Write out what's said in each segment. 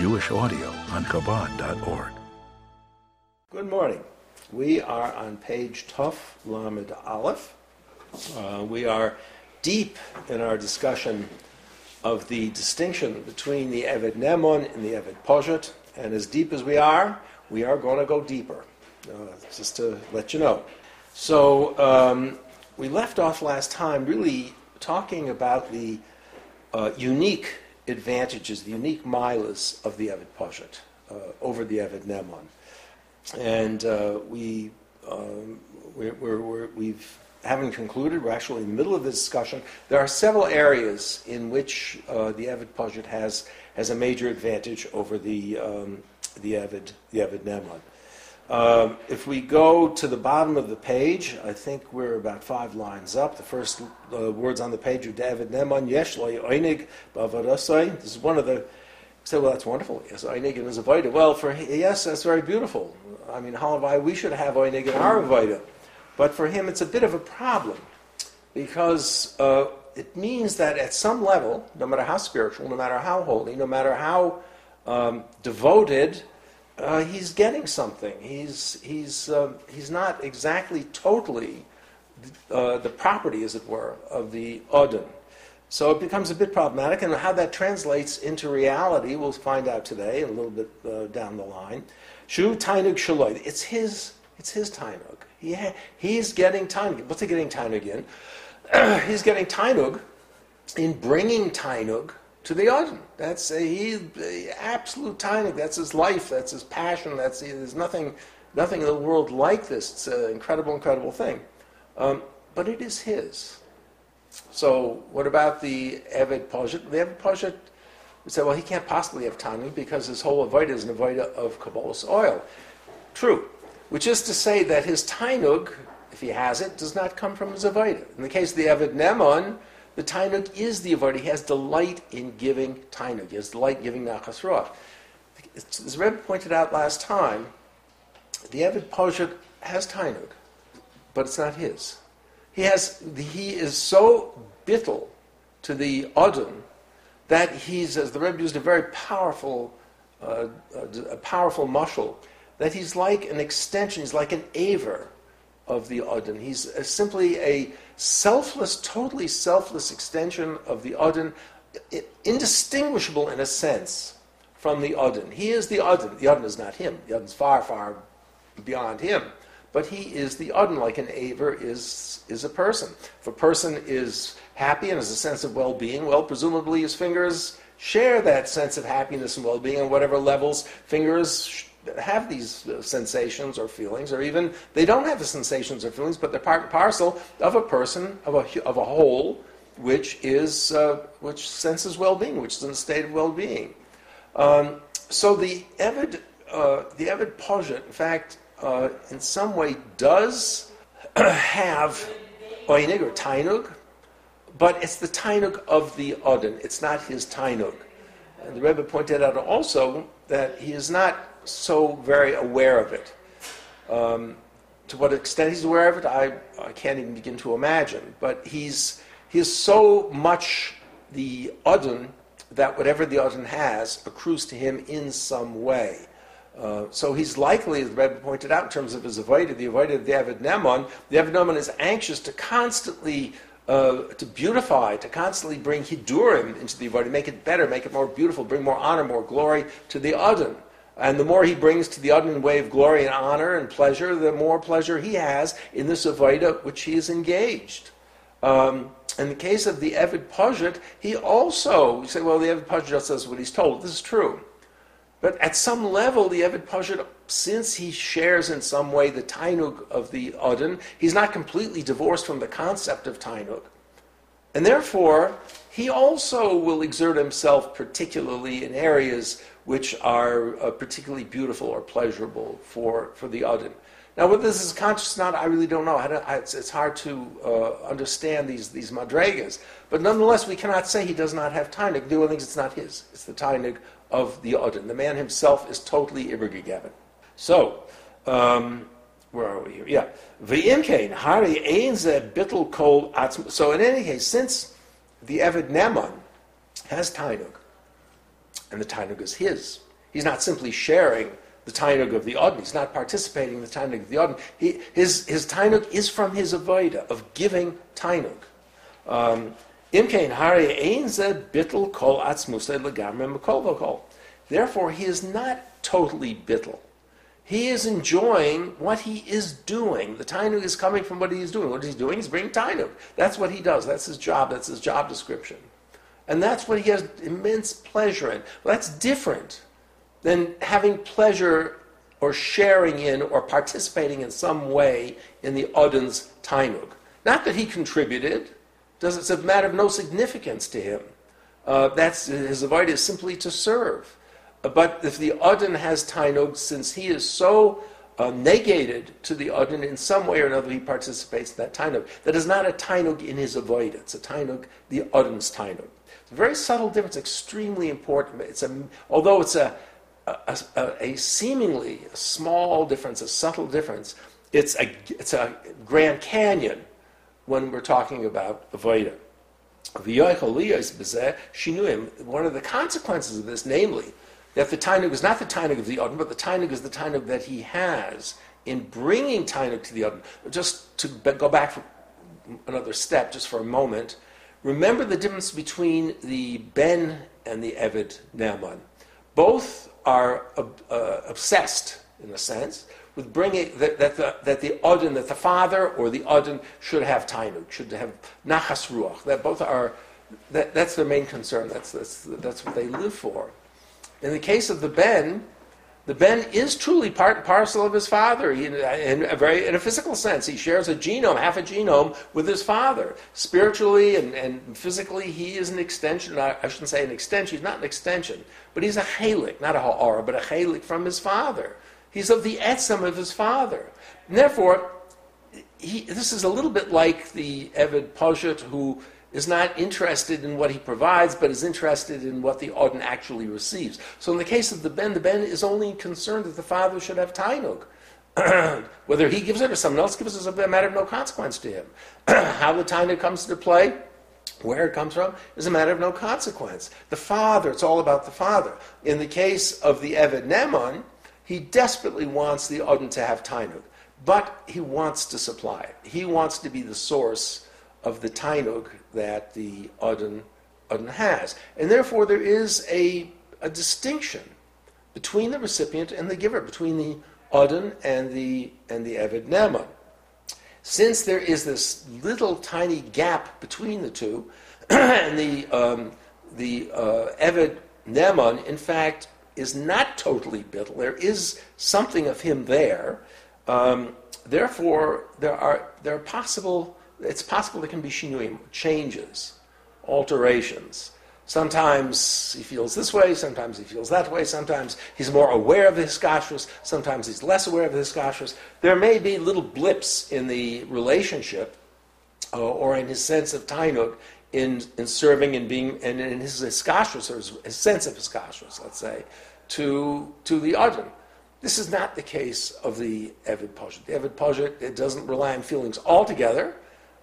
Jewish audio on Chabad.org. Good morning. We are on page Tuf Lamed Aleph. Uh, we are deep in our discussion of the distinction between the Eved Nemon and the Eved Poshet, and as deep as we are, we are going to go deeper, uh, just to let you know. So, um, we left off last time really talking about the uh, unique advantages, the unique milas of the Eved Poshet uh, over the Eved Nemon. And uh, we, um, we're, we're, we've haven't concluded. We're actually in the middle of the discussion. There are several areas in which uh, the Eved Poshet has has a major advantage over the um, the Eved the Eved Nemon. Um, if we go to the bottom of the page, I think we're about five lines up. The first uh, words on the page are David Neman Yesh Oinig Bavarasai. This is one of the. Say, well, that's wonderful. Yes, Oinig and his Avoida. Well, for yes, that's very beautiful. I mean, Halavai, we should have Oinig in our Avoida. But for him, it's a bit of a problem because uh, it means that at some level, no matter how spiritual, no matter how holy, no matter how um, devoted, uh, he's getting something. He's, he's, uh, he's not exactly totally uh, the property, as it were, of the Odin. So it becomes a bit problematic, and how that translates into reality, we'll find out today, a little bit uh, down the line. Shu Tainug Shaloi. It's his, it's his Tainug. He ha- he's getting Tainug. What's he getting Tainug in? he's getting Tainug in bringing Tainug to the Odin. That's a, he, a absolute tiny. That's his life. That's his passion. That's there's nothing, nothing in the world like this. It's an incredible, incredible thing. Um, but it is his. So what about the Eved Poshet? The Eved Poshet we say, well, he can't possibly have tani because his whole avodah is an avodah of Kabbalah's oil. True. Which is to say that his tainug, if he has it, does not come from his. In the case of the Eved Nemon, the Tainug is the Avodah. He has delight in giving Tainug. He has delight in giving Nachas Ruach. As Rebbe pointed out last time, the Eved Poshet has Tainug, but it's not his. He, has, he is so bittle to the Odin that he's, as the Rebbe used a very powerful, uh, a powerful mushal, that he's like an extension, he's like an aver of the Odin. He's simply a selfless, totally selfless extension of the Odin, indistinguishable in a sense from the Odin. He is the Odin. The Odin is not him. The Odin is far, far beyond him. But he is the Odin, like an Aver is, is a person. If a person is happy and has a sense of well being, well, presumably his fingers share that sense of happiness and well being on whatever levels fingers have these uh, sensations or feelings, or even they don't have the sensations or feelings, but they're part and parcel of a person, of a, of a whole, which is uh, which senses well-being, which is in a state of well-being. Um, so the Eved, uh, the Eved Poshet, in fact, uh, in some way does have Oinig or Tainug, but it's the Tainug of the Odin. It's not his Tainug. And the Rebbe pointed out also that he is not so very aware of it. Um, to what extent he's aware of it, I, I can't even begin to imagine. But he's, he's so much the Odin that whatever the Odin has accrues to him in some way. Uh, so he's likely, as Rebbe pointed out, in terms of his avodah, the avodah of the Eved Nemon, the Eved Nemon is anxious to constantly uh, to beautify, to constantly bring Hidurim into the avodah, make it better, make it more beautiful, bring more honor, more glory to the Odin. And the more he brings to the Adon way of glory and honor and pleasure, the more pleasure he has in this Avodah which he is engaged. Um, in the case of the Evid Poshut, he also, you say, well, the Evid Poshut just says what he's told. This is true. But at some level, the Evid Poshut, since he shares in some way the Tainug of the Adon, he's not completely divorced from the concept of Tainug. And therefore, he also will exert himself particularly in areas which are uh, particularly beautiful or pleasurable for, for the Adin. Now, whether this is conscious or not, I really don't know. I, it's, it's, hard to uh, understand these, these madregas. But nonetheless, we cannot say he does not have tainig. The only thing is it's not his. It's the tainig of the Adin. The man himself is totally Ibergigavin. So, um, where are we here? Yeah. V'imkein, hari einze bittel kol So in any case, since the Eved Neman has Tainug, and the Tainug is his, He's not simply sharing the Tainug of the Odin. He's not participating in the Tainug of the Odin. He, his, his Tainug is from his Avoida of giving Tainug. Um. Therefore, he is not totally bittel. He is enjoying what he is doing. The tainug is coming from what he is doing. What he's doing is bringing tainug. That's what he does. That's his job. That's his job description. And that's what he has immense pleasure in. Well, that's different than having pleasure or sharing in or participating in some way in the Odin's tainug. Not that he contributed. Does it's a matter of no significance to him. Uh, that's his avoid is simply to serve. But if the Odin has Tainug, since he is so uh, negated to the Odin in some way or another, he participates in that Tainug. That is not a Tainug in his avoid, it's a Tainug, the Odin's Tainug. It's a very subtle difference, extremely important. It's a, although it's a, a, a, a seemingly small difference, a subtle difference, it's a, it's a Grand Canyon when we're talking about Avodah. One of the consequences of this, namely, that the Tainug is not the Tainug of the Odin, but the Tainug is the Tainug that he has in bringing Tainug to the Odin. Just to go back another step, just for a moment, remember the difference between the Ben and the Eved Naaman. Both are uh, obsessed, in a sense, with bringing that, that, the, that the Odin, that the father or the Odin should have Tainug, should have Nachas Ruach. That both are, that, that's their main concern. That's, that's, that's what they live for. In the case of the Ben, the Ben is truly part and parcel of his father he, in, a very, in a physical sense. He shares a genome, half a genome, with his father. Spiritually and, and physically, he is an extension. I, I, shouldn't say an extension, he's not an extension, but he's a halik, not a ha'ara, but a halik from his father. He's of the etzem of his father. And therefore, he, this is a little bit like the Evid Poshet who is not interested in what he provides, but is interested in what the Odin actually receives. So in the case of the Ben, the Ben is only concerned that the father should have Tainug. Whether he gives it or someone else gives it is a matter of no consequence to him. How the Tainug comes into play, where it comes from, is a matter of no consequence. The father, it's all about the father. In the case of the Eved Neman, he desperately wants the Odin to have Tainug, but he wants to supply it. He wants to be the source of the Tainug that the Odin has. And therefore, there is a, a distinction between the recipient and the giver, between the Odin and the, and the Eved Neman. Since there is this little tiny gap between the two, and the, um, the uh, Eved in fact, is not totally bittul, there is something of him there. Um, therefore, there are, there are possible it's possible there can be shinuyim, changes, alterations. Sometimes he feels this way, sometimes he feels that way, sometimes he's more aware of his hiskashrus, sometimes he's less aware of his hiskashrus. There may be little blips in the relationship uh, or in his sense of tainug in, in serving and being, and in his hiskashrus, or his, his sense of hiskashrus, let's say, to, to the Adon. This is not the case of the Evid Poshut. The Evid Poshut, it doesn't rely on feelings altogether.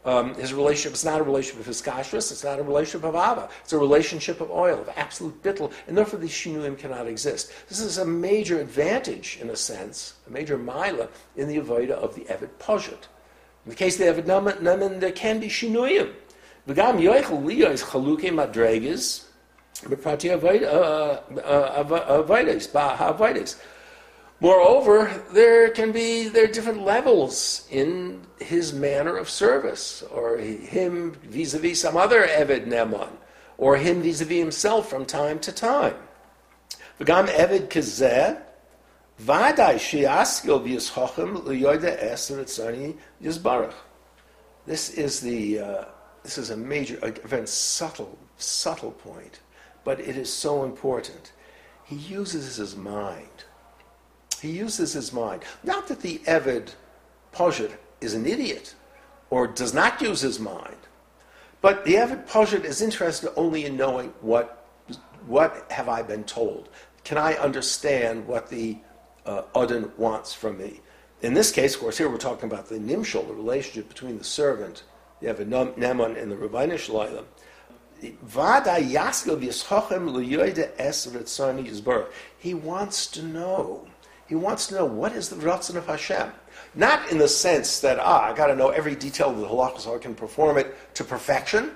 Um, his relationship is not a relationship of hiskashrus, it's not a relationship of ava, it's a relationship of oil, of absolute bittul, and therefore these shinuyim cannot exist. This is a major advantage, in a sense, a major mila in the avodah of the Evid Poshut. In the case of the Evid Naman, there can be shinuyim. V'gam yoichel liyois chaluke madreges, b'prati avodas, ba'avodas. Moreover, there can be there are different levels in his manner of service, or him vis-a-vis some other Eved Neman, or him vis-a-vis himself from time to time. V'gam Eved kazeh, v'adai she'askil v'yishochem l'yoyda es yizbarach. This is the uh, this is a major, very subtle, subtle point, but it is so important. He uses his mind he uses his mind. Not that the Evid Poshut is an idiot or does not use his mind, but the Evid Poshut is interested only in knowing what, what have I been told. Can I understand what the uh, wants from me? In this case, of course, here we're talking about the Nimshal, the relationship between the servant, the Evid Neman, and the Rabbinish Shalilim. He wants to know. He wants to know what is the Ratzon of Hashem. Not in the sense that, ah, I got to know every detail of the halacha so I can perform it to perfection.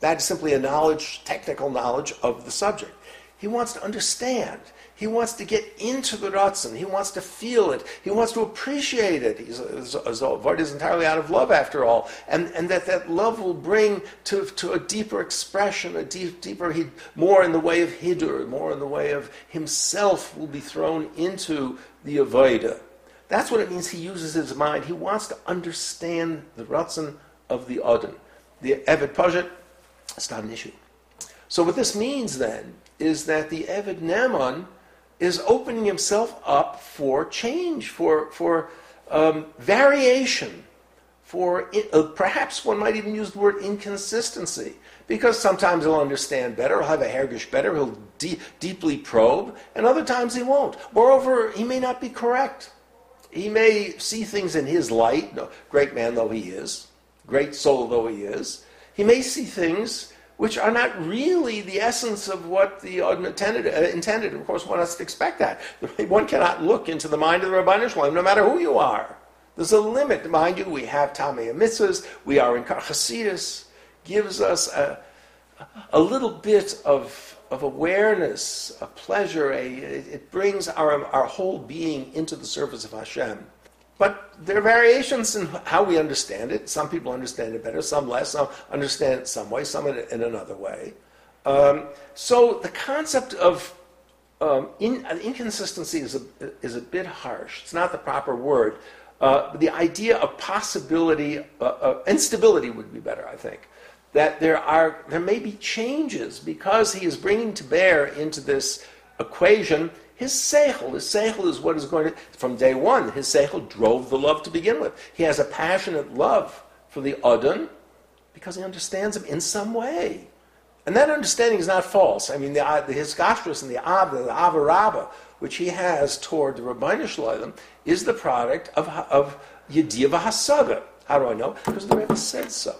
That's simply a knowledge, technical knowledge of the subject. He wants to understand. He wants to get into the Ratzon. He wants to feel it. He wants to appreciate it. He's, Vard is entirely out of love, after all. And, and that that love will bring to, to a deeper expression, a deep, deeper, more in the way of Hidur, more in the way of himself will be thrown into the Avodah. That's what it means he uses his mind. He wants to understand the Ratzon of the Odin. The Eved Poshut, it's not an issue. So what this means then is that the Eved Neman is opening himself up for change, for, for um, variation, for uh, perhaps one might even use the word inconsistency. Because sometimes he'll understand better, he'll have a hergish better, he'll de- deeply probe, and other times he won't. Moreover, he may not be correct. He may see things in his light, no, great man though he is, great soul though he is. He may see things which are not really the essence of what the intended. Uh, intended. Of course, one has to expect that. One cannot look into the mind of the Rabban Shalom, no matter who you are. There's a limit. Mind you, we have Tamei Mitzvahs, we are in Chasidus, gives us a, a little bit of, of awareness, a pleasure, a, it brings our, our whole being into the service of Hashem. But there are variations in how we understand it. Some people understand it better, some less, some understand it some way, some in, another way. Um, so the concept of um, in, inconsistency is a, is a bit harsh. It's not the proper word. Uh, the idea of possibility, uh, uh, instability would be better, I think. That there are, there may be changes because he is bringing to bear into this equation his seichel, his seichel is what is going to, from day one, his seichel drove the love to begin with. He has a passionate love for the Adon because he understands him in some way. And that understanding is not false. I mean, the, uh, the his and the Av, the Avarabba, which he has toward the Rabbeinu Shloim, is the product of, of Yediyah Hasaga. How do I know? Because the Rebbe said so.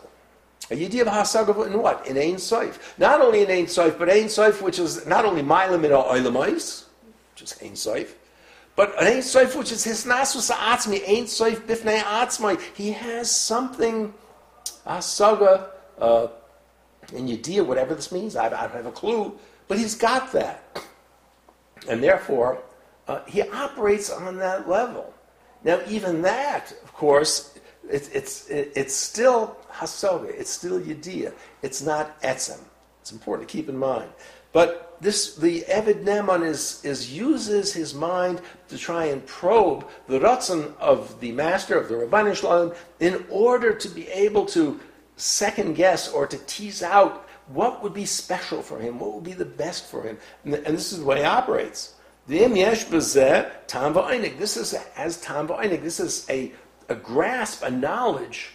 A Yediyah Hasaga in what? In Ein Soif. Not only in Ein Soif, but Ein Soif, which is not only Milam in Oilamais, which is Ein Soif. But Ein Soif, which is his Nasus Atzmi, Ein Soif Bifnei Atzmai, he has something, Asaga, uh, in Yediyah, whatever this means, I, I don't have a clue, but he's got that. And therefore, uh, he operates on that level. Now, even that, of course, it, it's, it, it's still Hasoga, it's still Yediyah, it's not Etzem. It's important to keep in mind. But this, the Evid Neman is, is uses his mind to try and probe the Ratzon of the master, of the Rabban Shalom, in order to be able to second guess or to tease out what would be special for him, what would be the best for him. And, and this is the way he operates. This is as tam This is a, a grasp, a knowledge,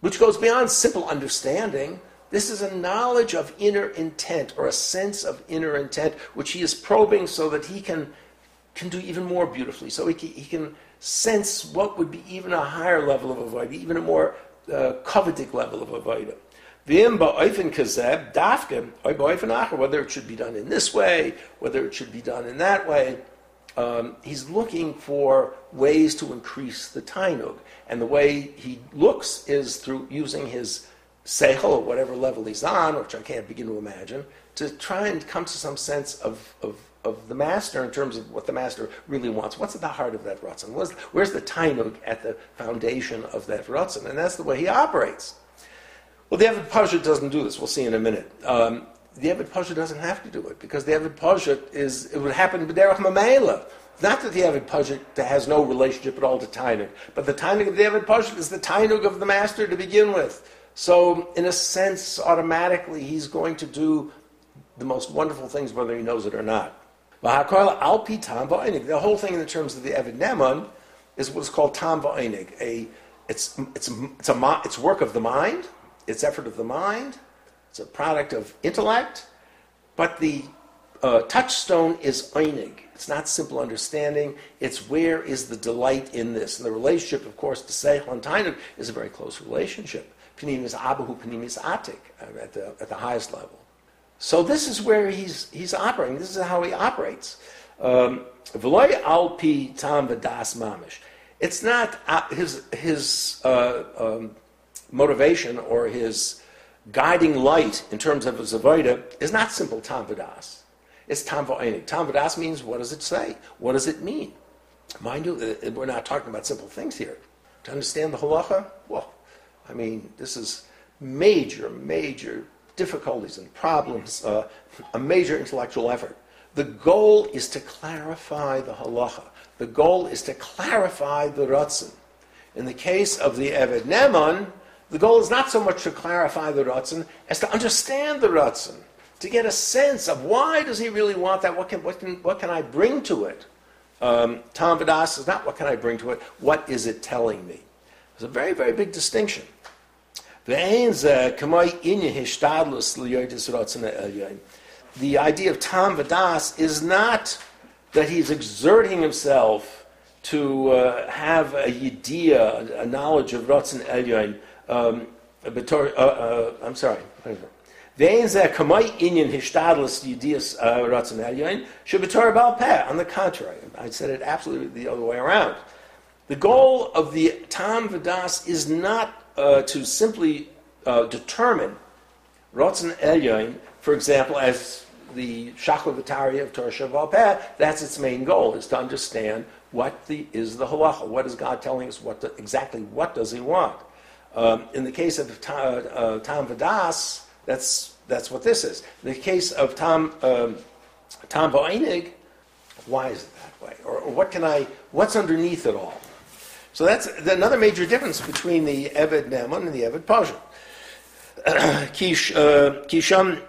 which goes beyond simple understanding, this is a knowledge of inner intent or a sense of inner intent, which he is probing so that he can, can do even more beautifully. So he can, he can sense what would be even a higher level of avodah, even a more uh, level of avodah. Whether it should be done in this way, whether it should be done in that way, um, he's looking for ways to increase the tainug. And the way he looks is through using his seichel or whatever level he's on, which I can't begin to imagine, to try and come to some sense of, of, of the master in terms of what the master really wants. What's at the heart of that ratzon? Where's, the tainug at the foundation of that ratzon? And that's the way he operates. Well, the Evid Poshut doesn't do this. We'll see in a minute. Um, the Evid Poshut doesn't have to do it because the Evid Poshut is, it would happen b'derech mamela. Not that the Evid Poshut has no relationship at all to Tainug, but the Tainug of the Evid Poshut is the Tainug of the master to begin with. So, in a sense, automatically, he's going to do the most wonderful things, whether he knows it or not. The whole thing in the terms of the Evid Neman is what's called tam va'onig. A, it's, it's, it's, a, it's work of the mind, it's effort of the mind, it's a product of intellect, but the uh, touchstone is einig. It's not simple understanding. It's where is the delight in this. And the relationship, of course, to Seichel and Tainug is a very close relationship Panimis Abahu, Panimis Atik, uh, at the, at the highest level. So this is where he's, he's operating. This is how he operates. Um, V'loy alpi tam v'das mamish. It's not uh, his, his uh, um, motivation or his guiding light in terms of his avodah is not simple tam. It's tam v'oinig. Tam means what does it say? What does it mean? Mind you, uh, we're not talking about simple things here. To understand the halacha, well, I mean, this is major, major difficulties and problems, uh, a major intellectual effort. The goal is to clarify the halacha. The goal is to clarify the ratzin. In the case of the Eved Neman, the goal is not so much to clarify the ratzin as to understand the ratzin, to get a sense of why does he really want that? What can, what can, what can I bring to it? Um, Tam Vadas is not what can I bring to it, what is it telling me? There's a very, very big distinction. The idea of Tam Vadas is not that he's exerting himself to uh, have a idea, a knowledge of Ratzin Elyon. Um, uh, uh, I'm sorry. On the contrary, I said it absolutely the other way around. The goal of the Tam Vadas is not uh, to simply uh, determine Ratzon Elyon, for example, as the Shachla of Torah Shebaal Peh, that's its main goal, is to understand what the, is the halacha. What is God telling us? What the, exactly what does He want? Um, in the case of ta, uh, Tam Vadas, that's, that's what this is. In the case of Tam, um, Ba'inig, why is it that way? Or, or, what can I, what's underneath it all? So that's another major difference between the Eved Neman and the Eved Poshut. Kisham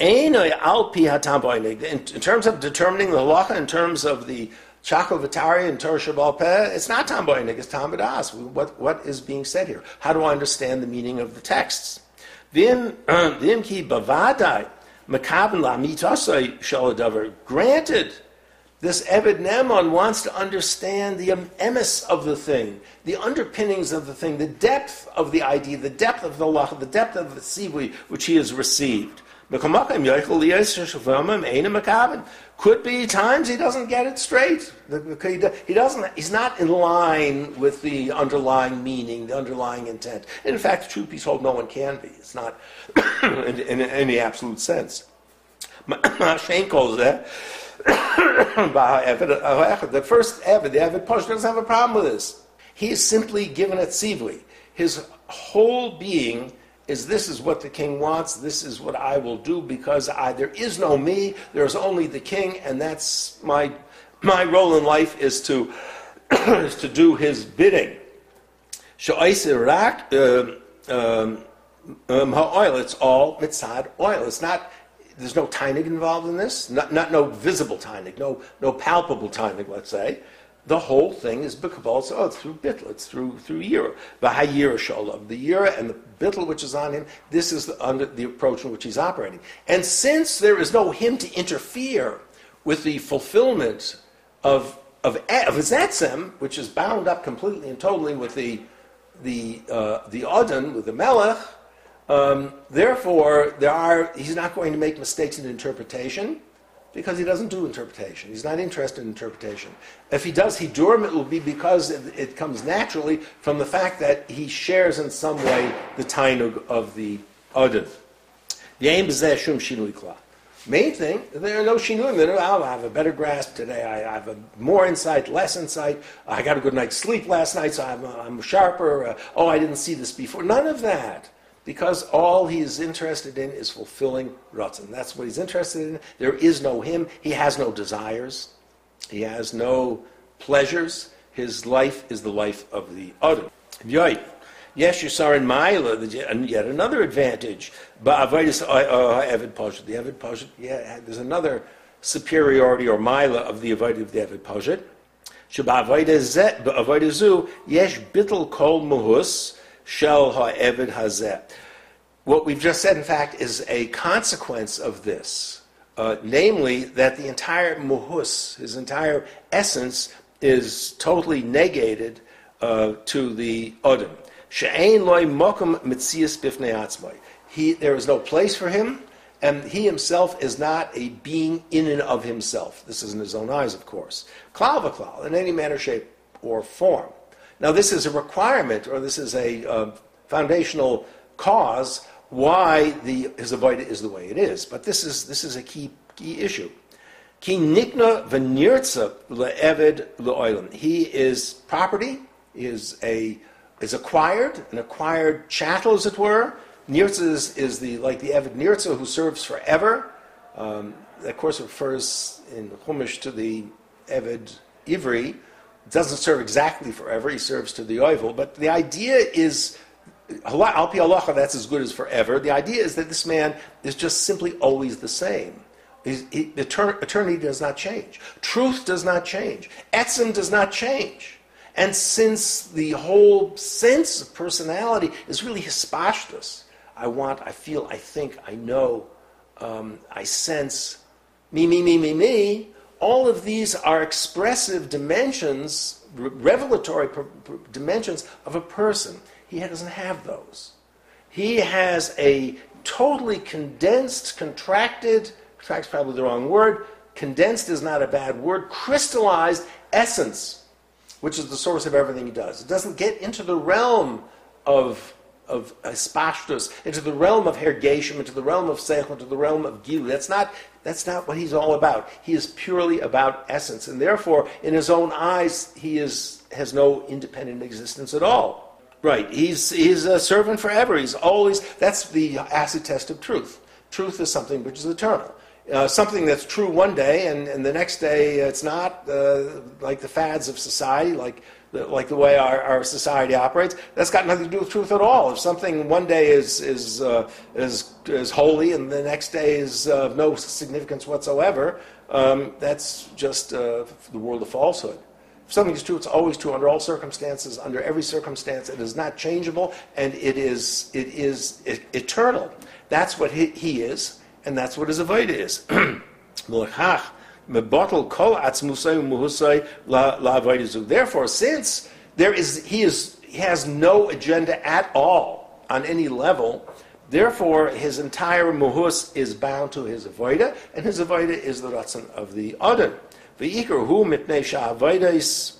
uh, in, in terms of determining the halacha, in terms of the Chakal Vitari and Torah Shabal Peh, it's not Tam it's Tam Badas. What, what is being said here? How do I understand the meaning of the texts? Vim ki bavadai makabin la mitasai shaladavar. Granted, this Eved Neman wants to understand the emes of the thing, the underpinnings of the thing, the depth of the idea, the depth of the law, the depth of the sivui which he has received. Could be times he doesn't get it straight. He doesn't. He's not in line with the underlying meaning, the underlying intent. In fact, truth be told, no one can be. It's not in, in, any absolute sense. Shane calls that. The first Evid, the Evid Posh, doesn't have a problem with this. He is simply given a tzivui. His whole being is this is what the king wants, this is what I will do because I, there is no me, there's only the king, and that's my, my role in life is to, is to do his bidding. Um, um, um it's all mitzad oil. It's not, there's no tainig involved in this, not, not no visible tainig, no, no palpable tainig, let's say the whole thing is b'kabal so oh, it's through bitl, it's through through yira. V'hayira shalom, the yira and the bitl which is on him. This is the, under the approach in which he's operating. And since there is no him to interfere with the fulfillment of of, of his etzem, which is bound up completely and totally with the the uh, the adon with the melech. Um, therefore, there are. He's not going to make mistakes in interpretation because he doesn't do interpretation. He's not interested in interpretation. If he does Hidurim, it will be because it, it, comes naturally from the fact that he shares in some way the tainug of the Adon. The aim is there, Shum Shinui. Main thing, there are no Shinuim. Oh, I have a better grasp today. I, I, have more insight, less insight. I got a good night's sleep last night, so I'm, I'm sharper. Uh, oh, I didn't see this before. None of that because all he is interested in is fulfilling Ratzon. That's what he's interested in. There is no him. He has no desires. He has no pleasures. His life is the life of the. Yoy. Yes, Yisar Maila, and yet another advantage. But Avedis uh, uh, Evid Poshet. The Evid Poshet, yeah, there's another superiority or Maila of the Avid of the Evid Poshet. Yesh Bittel Kol Muhus, Shel ha'eved hazeh. What we've just said, in fact, is a consequence of this, uh, namely that the entire muhus, his entire essence, is totally negated uh, to the odom. She'ein loy mokum mitzias bifnei atzmai. He, there is no place for him, and he himself is not a being in and of himself. This is in his own eyes, of course. Klal v'klal, in any manner, shape, or form. Now, this is a requirement, or this is a uh, foundational cause why the, his is the way it is. But this is, this is a key, key issue. Ki nikna v'nirtza. He is property, is a is acquired, an acquired chattel, as it were. Nirtza is, is the like the Eved Nirtza who serves forever. Um, that, of course, refers in Chumash to the Eved Ivri. Doesn't serve exactly forever. He serves to the Oivel, but the idea is Al pi that's as good as forever. The idea is that this man is just simply always the same. He, eternity does not change. Truth does not change. Etzem does not change. And since the whole sense of personality is really hispashtus, I want, I feel, I think, I know, um, I sense, me, me, me, me, me, all of these are expressive dimensions, revelatory dimensions of a person. He doesn't have those. He has a totally condensed, contracted, contract's probably the wrong word, condensed is not a bad word, crystallized essence, which is the source of everything he does. It doesn't get into the realm of of espashtus, into the realm of hergeshim, into the realm of seichel, into the realm of gilu. That's not, that's not what he's all about. He is purely about essence, and therefore, in his own eyes, he is, has no independent existence at all. Right, he's, he's a servant forever. He's always, that's the acid test of truth. Truth is something which is eternal. Uh, something that's true one day, and, and the next day it's not, uh, like the fads of society, like the, like the way our, our society operates. That's got nothing to do with truth at all. If something one day is is uh, is, is holy and the next day is of no significance whatsoever, um, that's just uh, the world of falsehood. If something is true, it's always true under all circumstances, under every circumstance. It is not changeable, and it is it is eternal. That's what he, he is, and that's what his avodah is. Therefore, since there is, he, is, he has no agenda at all on any level, therefore his entire muhus is bound to his avoida, and his avoida is the ratzon of the other. V'ikar hu mitnei sha'avoidais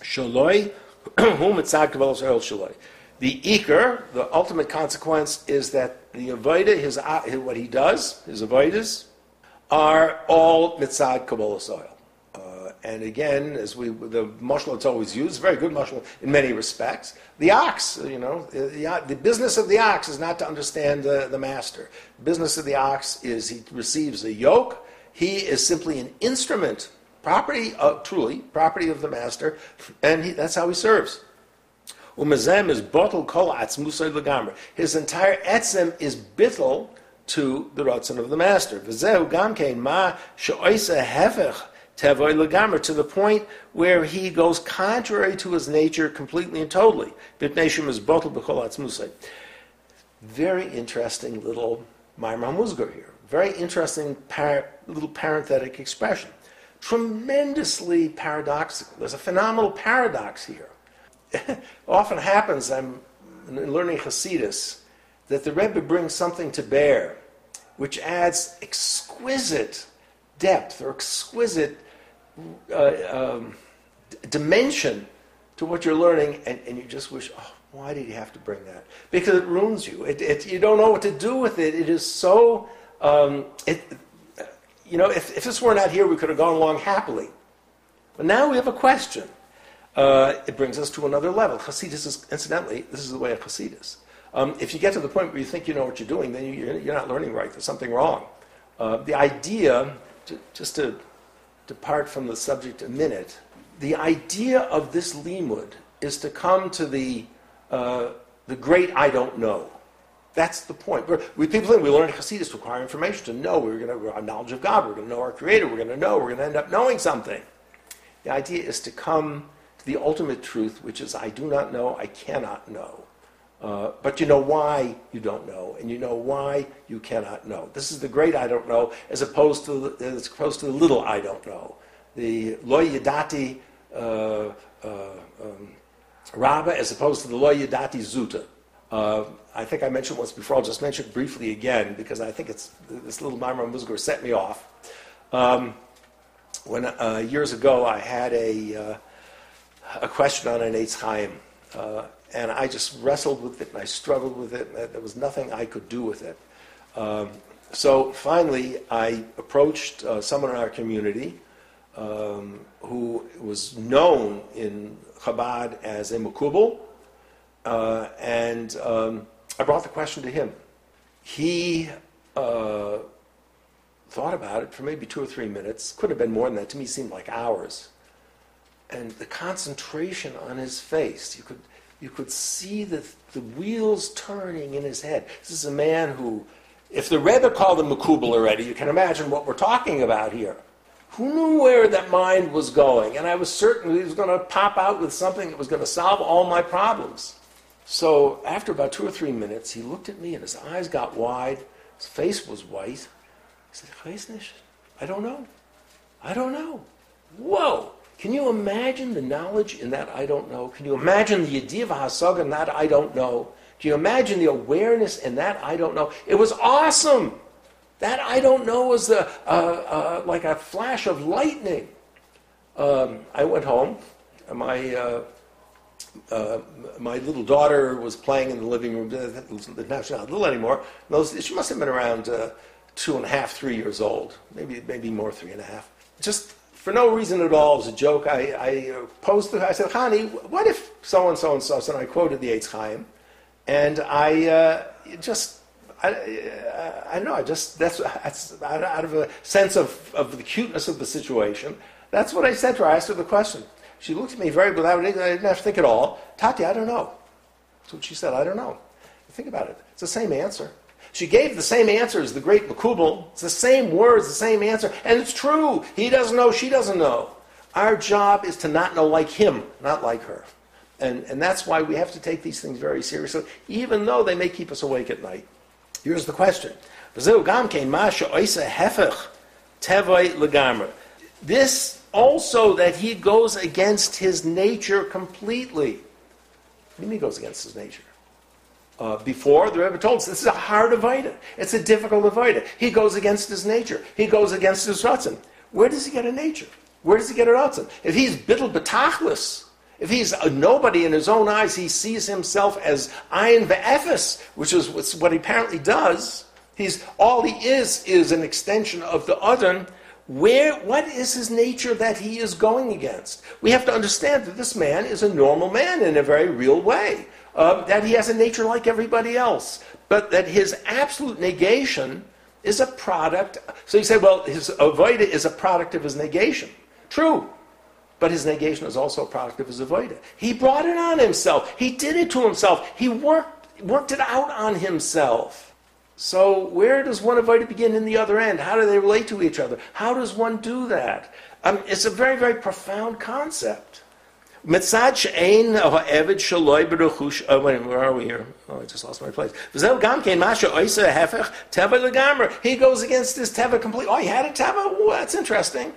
shaloi hu kavos. The ikar, the ultimate consequence, is that the avoida, his, what he does, his avoidas, are all mitzad Kabbalah soil. Uh, and again, as we the mushal it's always used, very good mushal in many respects. The ox, you know, the, the business of the ox is not to understand the, the master. The business of the ox is he receives a yoke. He is simply an instrument, property of, truly property of the master, and he, that's how he serves. Umazem is bottle kol atzmusay legamra. His entire etzem is bittel to the Ratzon of the Master. V'zehu gamkein ma she'oisa hefech tevoy to the point where he goes contrary to his nature completely and totally. Bitneshim is bottled b'chol Very interesting little Maimar Musgar here. Very interesting par- little parenthetic expression. Tremendously paradoxical. There's a phenomenal paradox here. Often happens, I'm learning Hasidus, that the Rebbe brings something to bear which adds exquisite depth or exquisite uh, um, dimension to what you're learning, and, and you just wish, oh, why did he have to bring that? Because it ruins you. It, it, you don't know what to do with it. It is so. Um, it, you know, if, if this were not here, we could have gone along happily. But now we have a question. Uh, it brings us to another level. Hasidus is, incidentally, this is the way of Hasidus. Um, if you get to the point where you think you know what you're doing, then you, are not learning right. There's something wrong. Uh, the idea, to, just to depart from the subject a minute, the idea of this limud is to come to the, uh, the great I don't know. That's the point. We're, we people think we learn Hasidus to acquire information, to know we're going to have knowledge of God, we're going to know our Creator, we're going to know, we're going to end up knowing something. The idea is to come to the ultimate truth, which is I do not know, I cannot know. Uh, but you know why you don't know, and you know why you cannot know. This is the great I don't know, as opposed to as opposed to the little I don't know. The loy yadati uh, uh, um, Rabba as opposed to the Lo Yadati Zuta. Uh, I think I mentioned once before, I'll just mention it briefly again because I think it's, this little Maimar Musgar set me off. Um, when uh, years ago I had a, uh, a question on an Eitz Chaim, uh, and I just wrestled with it and I struggled with it, and there was nothing I could do with it. Um, so finally, I approached uh, someone in our community um, who was known in Chabad as a Makubal, uh, and um, I brought the question to him. He uh, thought about it for maybe two or three minutes. Could have been more than that. To me, seemed like hours. And the concentration on his face, you could, you could see the, the wheels turning in his head. This is a man who, if the Rebbe called him Makubal already, you can imagine what we're talking about here. Who knew where that mind was going? And I was certain he was going to pop out with something that was going to solve all my problems. So after about two or three minutes, he looked at me and his eyes got wide. His face was white. He said, I don't know. I don't know. Whoa! Can you imagine the knowledge in that I don't know? Can you imagine the Yediv Hasag in that I don't know? Can you imagine the awareness in that I don't know? It was awesome. That I don't know was a, uh, uh, like a flash of lightning. Um, I went home. My uh, uh, my little daughter was playing in the living room. Now she's not little anymore. She must have been around uh, two and a half, three years old, maybe maybe more, three and a half. Just for no reason at all, as a joke, I, I uh, posed to her. I said, "Hani, what if so and so and so?" And I quoted the Eitz Chaim, and I uh, just. I, I, don't know. I just that's, that's out of a sense of, of the cuteness of the situation. That's what I said to her. I asked her the question. She looked at me very without, I didn't have to think at all. Tati, I don't know. That's what she said, I don't know. Think about it. It's the same answer. She gave the same answer as the great Makubal. It's the same words, the same answer. And it's true. He doesn't know, she doesn't know. Our job is to not know like him, not like her. And, and that's why we have to take these things very seriously, even though they may keep us awake at night. Here's the question. This also that he goes against his nature completely. What do you mean he goes against his nature? Uh, before, the Rebbe told us this is a hard avoida. It's a difficult avoida. He goes against his nature. He goes against his ratzon. Where does he get a nature? Where does he get a ratzon? If he's bittel betachlis, if he's a nobody in his own eyes, he sees himself as ayin ve'efes, which is what he apparently does. He's all he is is an extension of the adon where, what is his nature that he is going against? We have to understand that this man is a normal man in a very real way, uh, that he has a nature like everybody else, but that his absolute negation is a product. So you say, well, his avoida is a product of his negation. True. But his negation is also a product of his avoida. He brought it on himself. He did it to himself. He worked, worked it out on himself. So where does one avoid to begin and the other end? How do they relate to each other? How does one do that? Um, it's a very, very profound concept. Shaloi b'ruchush... Oh, wait, where are we here? Oh, I just lost my place. He goes against this teva completely. Oh, he had a teva? That's interesting.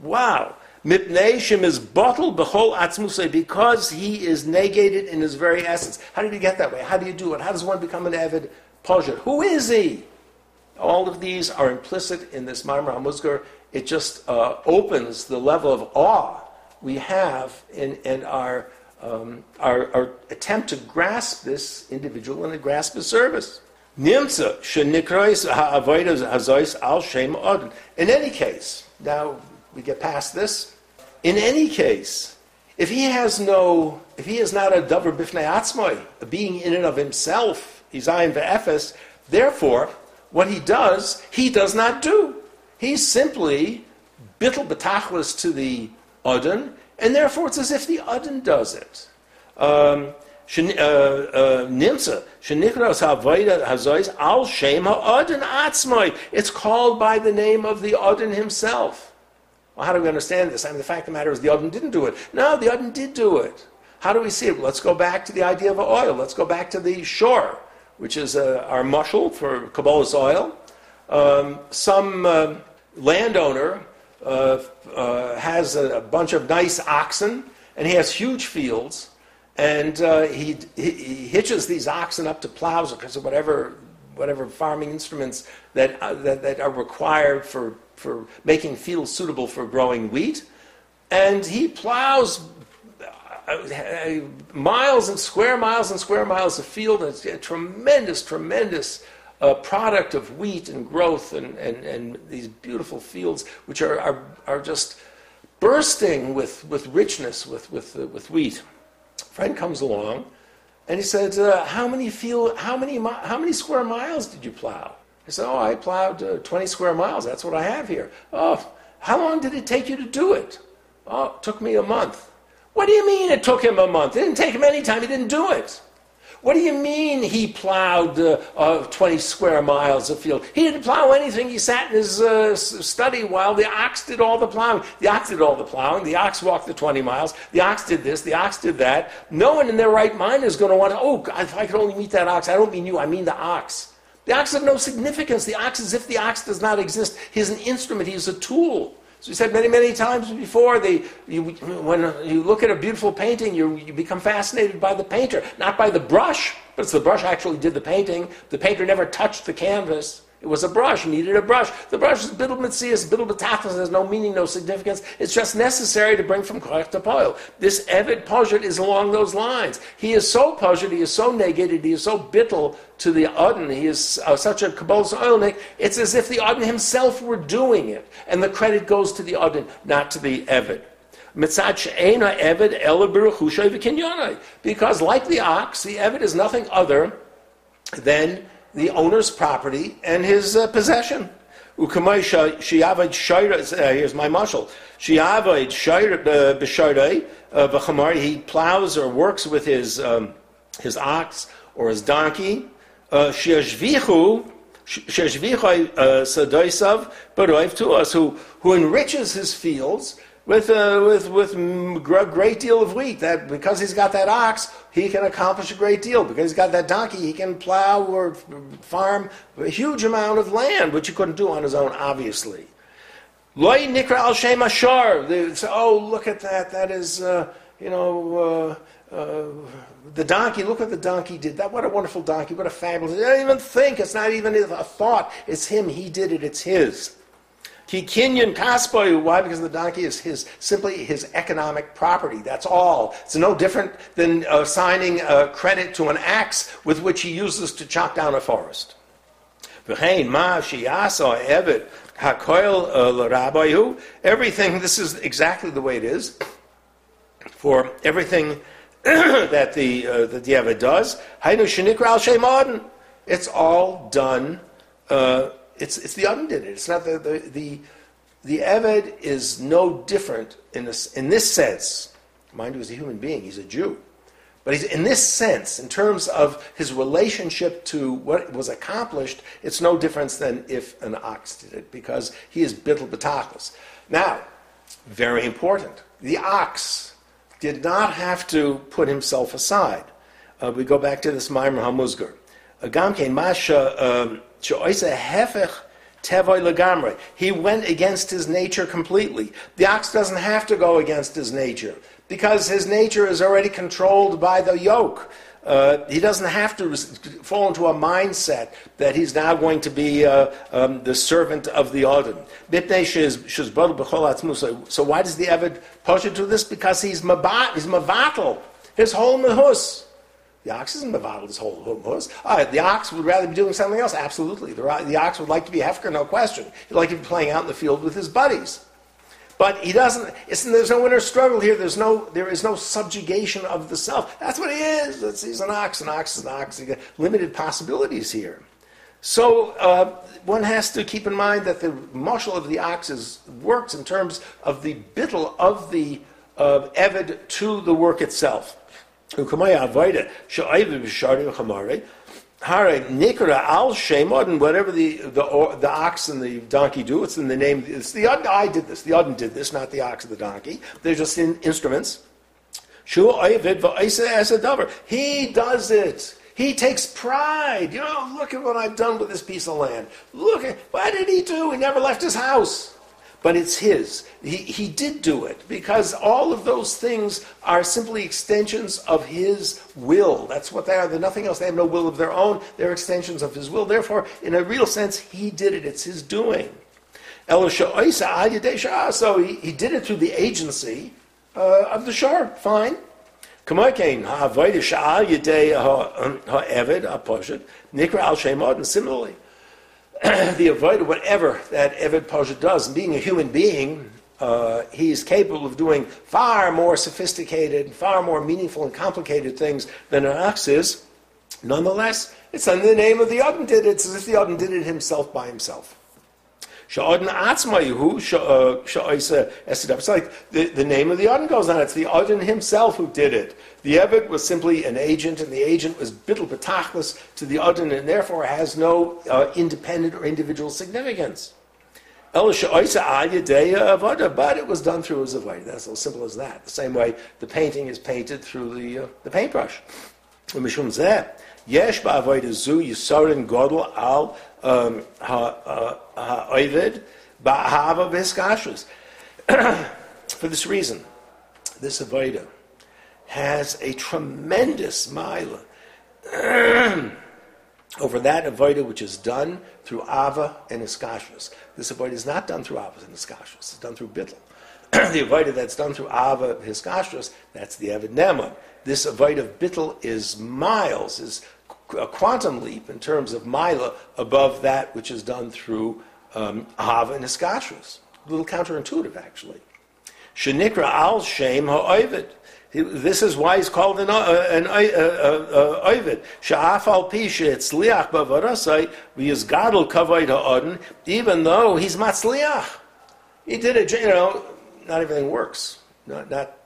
Wow. is bottled b'chol atzmusay because he is negated in his very essence. How did he get that way? How do you do it? How does one become an avid Poshut. Who is he? All of these are implicit in this Maimar HaMuzgar. It just uh, opens the level of awe we have in, in our, um, our, our, attempt to grasp this individual and to grasp his service. In any case, now we get past this. In any case, if he has no, if he is not a davar bifnei atzmoi, a being in and of himself, He's ayin ve'efes. Therefore, what he does, he does not do. He's simply bittel betachlis to the udden, and therefore it's as if the udden does it. Um, uh, uh. It's called by the name of the adin himself. Well, how do we understand this? I mean, the fact of the matter is the adin didn't do it. No, the adin did do it. How do we see it? Let's go back to the idea of oil. Let's go back to the shore which is uh, our mushel for Kabbalah's oil. Um, some uh, landowner uh, uh, has a, a, bunch of nice oxen, and he has huge fields. and uh, he, he, he hitches these oxen up to plows because of whatever whatever farming instruments that, uh, that, that are required for, for making fields suitable for growing wheat. And he plows uh, miles and square miles and square miles of field. And it's a tremendous, tremendous uh, product of wheat and growth and, and, and these beautiful fields, which are, are, are just bursting with, with richness, with, with, uh, with wheat. Friend comes along and he said, uh, how, many field, how, many, how many square miles did you plow? I said, Oh, I plowed uh, 20 square miles. That's what I have here. Oh, how long did it take you to do it? Oh, it took me a month. What do you mean it took him a month? It didn't take him any time. He didn't do it. What do you mean he plowed uh, uh, 20 square miles of field? He didn't plow anything. He sat in his uh, study while the ox did all the plowing. The ox did all the plowing. The ox walked the 20 miles. The ox did this. The ox did that. No one in their right mind is going to want to, oh, if I could only meet that ox. I don't mean you, I mean the ox. The ox has no significance. The ox is if the ox does not exist. He's an instrument, he's a tool. So we said many, many times before, they, you, when you look at a beautiful painting, you, you become fascinated by the painter, not by the brush, but it's the brush actually did the painting. The painter never touched the canvas. It was a brush. Needed a brush. The brush is bittul mitzias, bittul betachlis, has no meaning, no significance. It's just necessary to bring from koyach to poil. This Evid Poshut is along those lines. He is so Poshut, he is so negated, he is so bittul to the Adon, he is uh, such a Kabbalah oilnik, it's as if the Adon himself were doing it. And the credit goes to the Adon, not to the Evid. Because like the ox, the Evid is nothing other than the owner's property and his uh, possession. Uh, here's my mashal. Uh, he plows or works with his, um, his ox or his donkey. Uh, to who, who enriches his fields with a, uh, with with a great deal of wheat. That because he's got that ox, he can accomplish a great deal. Because he's got that donkey, he can plow or farm a huge amount of land, which he couldn't do on his own, obviously. Loy nikra al shem ashar. Oh, look at that. That is, uh, you know. Uh, uh, the donkey, look what the donkey did. That what a wonderful donkey, what a fabulous. I don't even think. It's not even a thought. It's him. He did it. It's his. He kinyan kaspoyu. Why? Because the donkey is his simply his economic property. That's all. It's no different than assigning uh, credit to an axe with which he uses to chop down a forest. L'rabayu. Everything. This is exactly the way it is for everything that the uh, that the Eved does. It's all done. Uh, it's, it's the Adon did it. It's not the, the, the, the Eved is no different in this, in this sense. Mind you, he's a human being, he's a Jew. But he's, in this sense, in terms of his relationship to what was accomplished, it's no difference than if an ox did it, because he is bittul betachlis. Now, very important, the ox did not have to put himself aside. Uh, we go back to this Maimer Um, he went against his nature completely. The ox doesn't have to go against his nature because his nature is already controlled by the yoke. Uh, he doesn't have to fall into a mindset that he's now going to be uh, um, the servant of the Odin. So why does the Eved Posha do this? Because he's mevatel, his whole mahus. The ox isn't mevatel this whole horse. Uh, the ox would rather be doing something else. Absolutely. The, the ox would like to be a hefker, no question. He'd like to be playing out in the field with his buddies. But he doesn't, there's no inner struggle here. There's no, there is no subjugation of the self. That's what he is. It's, he's an ox. An ox is an ox. Limited possibilities here. So uh, one has to keep in mind that the muscle of the ox is, works in terms of the bittle of the uh, Evid to the work itself. Whatever the, the, the ox and the donkey do, it's in the name. It's the I did this. The Odin did this, not the ox or the donkey. They're just in, instruments. He does it. He takes pride. You know, look at what I've done with this piece of land. Look at what did he do? He never left his house. But it's his. He, he did do it because all of those things are simply extensions of his will. That's what they are. They're nothing else. They have no will of their own. They're extensions of his will. Therefore, in a real sense, he did it. It's his doing. So he, he did it through the agency uh, of the shar. Fine. And similarly, the avoid whatever that Evid Poshut does. Being a human being, uh, he is capable of doing far more sophisticated, far more meaningful and complicated things than an ox is. Nonetheless, it's under the name of the Odin did it. It's as if the Odin did it himself by himself. Sha'odin Atzmayu, Sha'isa Esidab. It's like the, the name of the Odin goes on. It's the Odin himself who did it. The Eved was simply an agent, and the agent was bittel betachlis to the Odin, and therefore has no uh, independent or individual significance. But it was done through his avodah. That's as simple as that. The same way the painting is painted through the, uh, the paintbrush. Yesh ba'avodah zu yisorin godel al ha'ovid ba'ahava v'hiskashus. For this reason, this avodah has a tremendous mila over that avodah which is done through ava and iskashus. This avodah is not done through ava and iskashus. It's done through bittel. the avodah that's done through ava and iskashus, that's the evid. This avodah of bittel is miles, is a quantum leap in terms of mila above that which is done through um, Hava and Iskashrus. A little counterintuitive, actually. Al ha'ovid. This is why he's called an, uh, uh, uh, uh, ha'odin, even though he's matzliach. He did it, you know, not everything works. Not, not,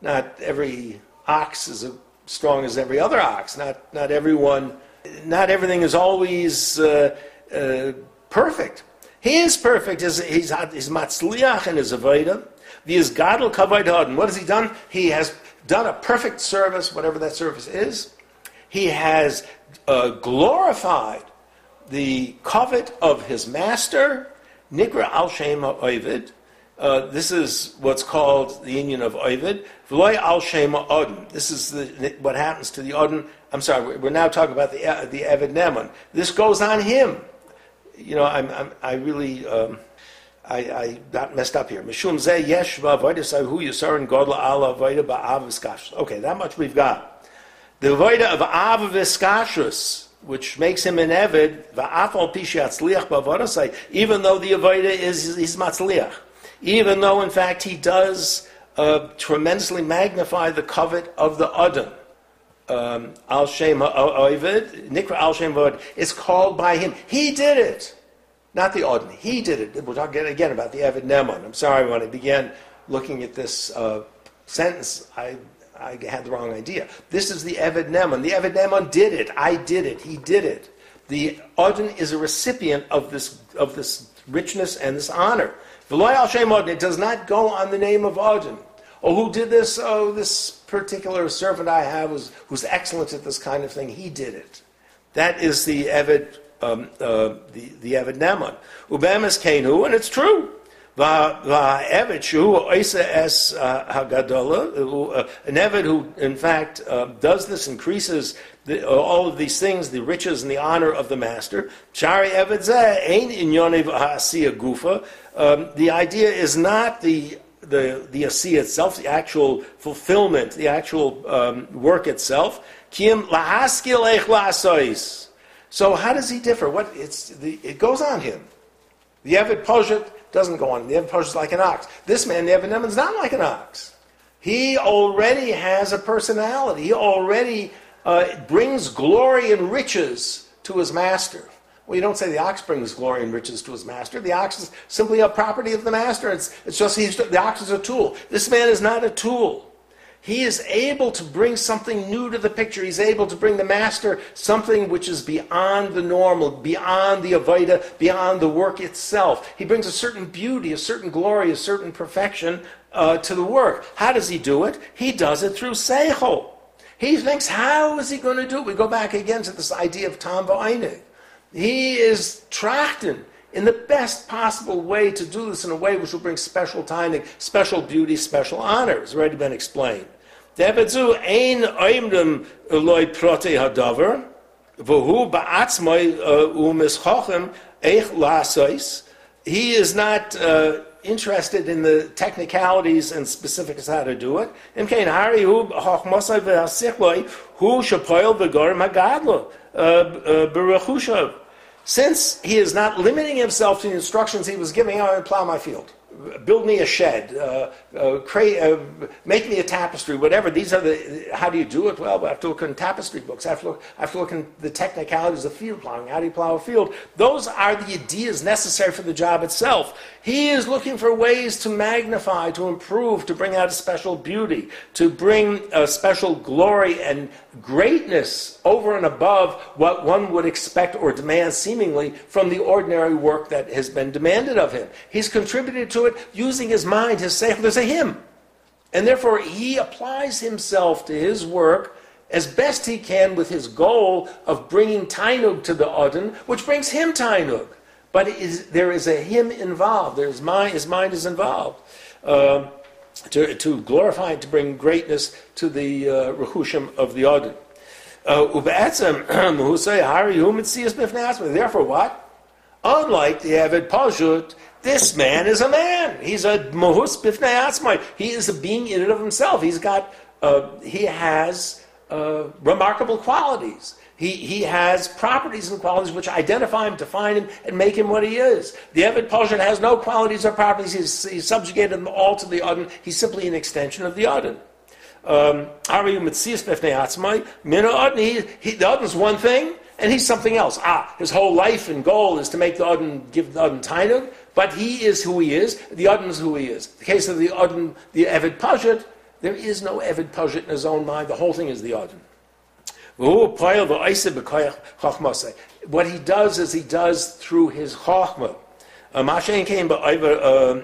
not every ox is a strong as every other ox. Not, not everyone, not everything is always uh, uh, perfect. He is perfect. He's, he's, he's matzliach in his avodah. The is gadol kavod What has he done? He has done a perfect service, whatever that service is. He has uh, glorified the covet of his master, Nikra al Shem Ovid, uh, this is what's called the union of Ovid. V'loy al shema odin. This is the, what happens to the odin. I'm sorry, we're now talking about the uh, the Evid Ne'eman. This goes on him. You know, I'm, I'm i really um, I, I, got messed up here. Mishum ze yesh v'avodah hu yisarin godla ala avodah ba'av Okay, that much we've got. The avodah of av v'skashrus, which makes him an Evid, va'afal pishatzliach ba'avodah even though the avodah is he's matzliach even though in fact he does uh, tremendously magnify the covet of the Adon. Um, al Shem Ovid, Nikra Al Shem is called by him. He did it, not the Adon. He did it. We'll talk again about the Evid Ne'eman. I'm sorry when I began looking at this uh, sentence, I, I had the wrong idea. This is the Evid Ne'eman. The Evid Ne'eman did it. I did it. He did it. The Adon is a recipient of this, of this richness and this honor. It does not go on the name of Odin. Oh, who did this? Oh, this particular servant I have who's, who's excellent at this kind of thing. He did it. That is the Evid, um, uh, the, the Evid Ne'eman. Ubemis Kenu, and it's true. Oisa es uh, uh, an who, in fact, uh, does this, increases the, all of these things, the riches and the honor of the master. Shari inyonev ha'asiya gufa, um, the idea is not the the the asiya itself, the actual fulfillment, the actual um, work itself. Kim So how does he differ? What it's the, it goes on him. The Evid Poshut doesn't go on. The Poshut is like an ox. This man, is not like an ox. He already has a personality. He already uh, brings glory and riches to his master. Well, you don't say the ox brings glory and riches to his master. The ox is simply a property of the master. It's, it's just he's, the ox is a tool. This man is not a tool. He is able to bring something new to the picture. He's able to bring the master something which is beyond the normal, beyond the avoda, beyond the work itself. He brings a certain beauty, a certain glory, a certain perfection uh, to the work. How does he do it? He does it through seichel. He thinks, how is he going to do it? We go back again to this idea of tam v'ainig. He is trachten in the best possible way to do this in a way which will bring special timing, special beauty, special honor. It's already been explained. Uh. He is not uh, interested in the technicalities and specifics how to do it. Hagadlo uh, since he is not limiting himself to the instructions he was giving, I would plow my field build me a shed, uh, uh, create, uh, make me a tapestry, whatever. These are the, how do you do it? Well, I have to look in tapestry books. I have to look, I have to look in the technicalities of field plowing. How do you plow a field? Those are the ideas necessary for the job itself. He is looking for ways to magnify, to improve, to bring out a special beauty, to bring a special glory and greatness over and above what one would expect or demand seemingly from the ordinary work that has been demanded of him. He's contributed to it using his mind, his seichel. There's a him. And therefore, he applies himself to his work as best he can with his goal of bringing Tainug to the Odin, which brings him Tainug. But is, there is a him involved. There's mind, his mind is involved. Uh, to, to glorify and to bring greatness to the uh, rechushim of the Odin. Uh, Therefore, what? Unlike the Eved Pashut, this man is a man. He's a mohus bifnei He is a being in and of himself. He's got, uh, he has uh, remarkable qualities. He, he has properties and qualities which identify him, define him, and make him what he is. The Eved Pashut has no qualities or properties. He's, he's subjugated them all to the Adon. He's simply an extension of the Adon. Um, the Adon's one thing, and he's something else. Ah, his whole life and goal is to make the Adon, give the Adon Tainug, but he is who he is. The Adon is who he is. The case of the Adon, the Eved Pashut, there is no Eved Pashut in his own mind. The whole thing is the Adon. What he does is he does through his chachma. Uh, Mashen came but uh, uh,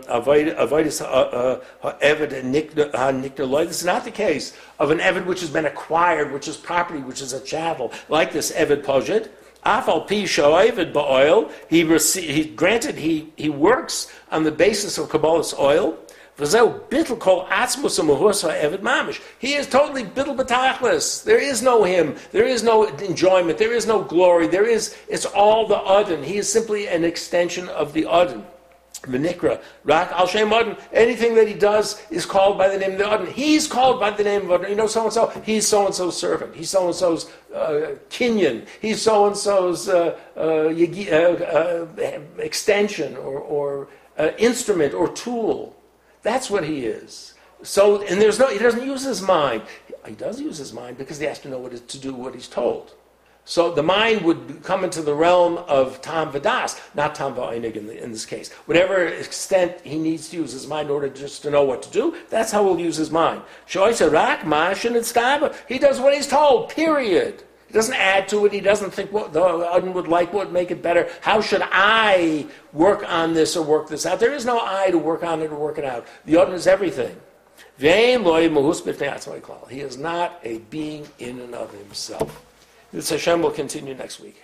evid This is not the case of an evid which has been acquired, which is property, which is a chattel, like this evid poshut. Ba'oil. He, he granted he he works on the basis of kabbalas ol. He is totally bittel betachlis. There is no him. There is no enjoyment. There is no glory. There is. It's all the Adon. He is simply an extension of the Adon. V'nikra rak al shem Adon. Anything that he does is called by the name of the Adon. He's called by the name of Adon. You know, so and so. He's so and so's servant. He's so and so's uh, kinyan. He's so and so's uh, uh, uh, extension or, or uh, instrument or tool. That's what he is. So, and there's no, he doesn't use his mind. He does use his mind because he has to know what to do what he's told. So the mind would come into the realm of Tam Vadas, not Tam Va'inig in, in, this case. Whatever extent he needs to use his mind in order just to know what to do, that's how he'll use his mind. He does what he's told, period. He doesn't add to it. He doesn't think what the other would like, what would make it better. How should I work on this or work this out? There is no I to work on it or work it out. The other is everything. He is not a being in and of himself. This Hashem will continue next week.